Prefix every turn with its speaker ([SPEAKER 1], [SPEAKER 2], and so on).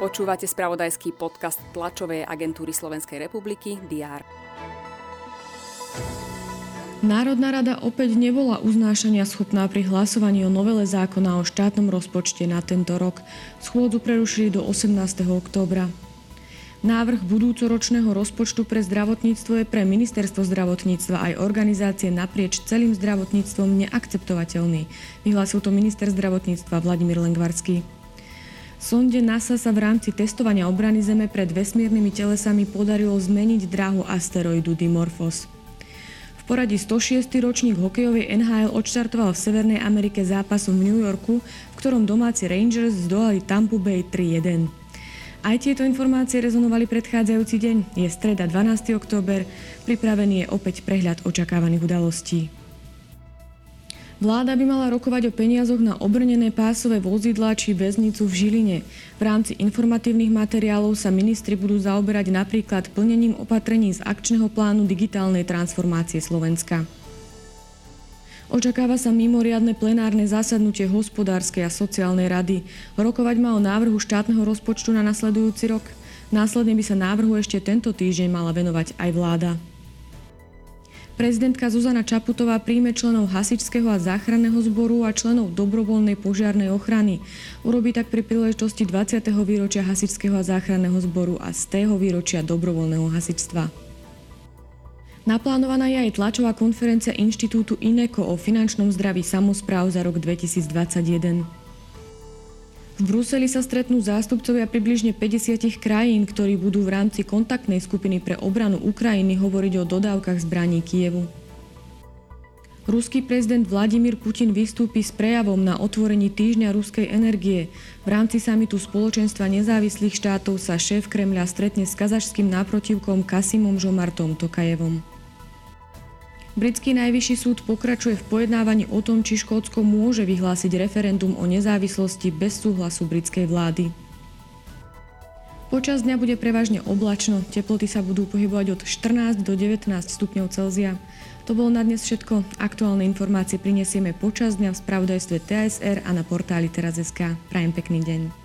[SPEAKER 1] Počúvate spravodajský podcast tlačovej agentúry Slovenskej republiky DR.
[SPEAKER 2] Národná rada opäť nebola uznášania schopná pri hlasovaní o novele zákona o štátnom rozpočte na tento rok. Schôdzu prerušili do 18. októbra. Návrh budúcoročného rozpočtu pre zdravotníctvo je pre ministerstvo zdravotníctva aj organizácie naprieč celým zdravotníctvom neakceptovateľný, vyhlásil to minister zdravotníctva Vladimír Lengvarský. Sonde NASA sa v rámci testovania obrany Zeme pred vesmírnymi telesami podarilo zmeniť dráhu asteroidu Dimorphos. V poradí 106. ročník hokejovej NHL odštartoval v Severnej Amerike zápasom v New Yorku, v ktorom domáci Rangers zdolali Tampa Bay 3-1. Aj tieto informácie rezonovali predchádzajúci deň. Je streda 12. október, pripravený je opäť prehľad očakávaných udalostí. Vláda by mala rokovať o peniazoch na obrnené pásové vozidlá či väznicu v Žiline. V rámci informatívnych materiálov sa ministri budú zaoberať napríklad plnením opatrení z akčného plánu digitálnej transformácie Slovenska. Očakáva sa mimoriadne plenárne zasadnutie hospodárskej a sociálnej rady. Rokovať má o návrhu štátneho rozpočtu na nasledujúci rok. Následne by sa návrhu ešte tento týždeň mala venovať aj vláda. Prezidentka Zuzana Čaputová príjme členov Hasičského a záchranného zboru a členov dobrovoľnej požiarnej ochrany. Urobí tak pri príležitosti 20. výročia Hasičského a záchranného zboru a z tého výročia dobrovoľného hasičstva. Naplánovaná je aj tlačová konferencia Inštitútu INECO o finančnom zdraví samozpráv za rok 2021. V Bruseli sa stretnú zástupcovia približne 50 krajín, ktorí budú v rámci kontaktnej skupiny pre obranu Ukrajiny hovoriť o dodávkach zbraní Kievu. Ruský prezident Vladimír Putin vystúpi s prejavom na otvorení týždňa ruskej energie. V rámci samitu spoločenstva nezávislých štátov sa šéf Kremľa stretne s kazašským náprotivkom Kasimom Žomartom Tokajevom. Britský najvyšší súd pokračuje v pojednávaní o tom, či Škótsko môže vyhlásiť referendum o nezávislosti bez súhlasu britskej vlády. Počas dňa bude prevažne oblačno, teploty sa budú pohybovať od 14 do 19 stupňov Celzia. To bolo na dnes všetko. Aktuálne informácie prinesieme počas dňa v spravodajstve TSR a na portáli teraz.sk. Prajem pekný deň.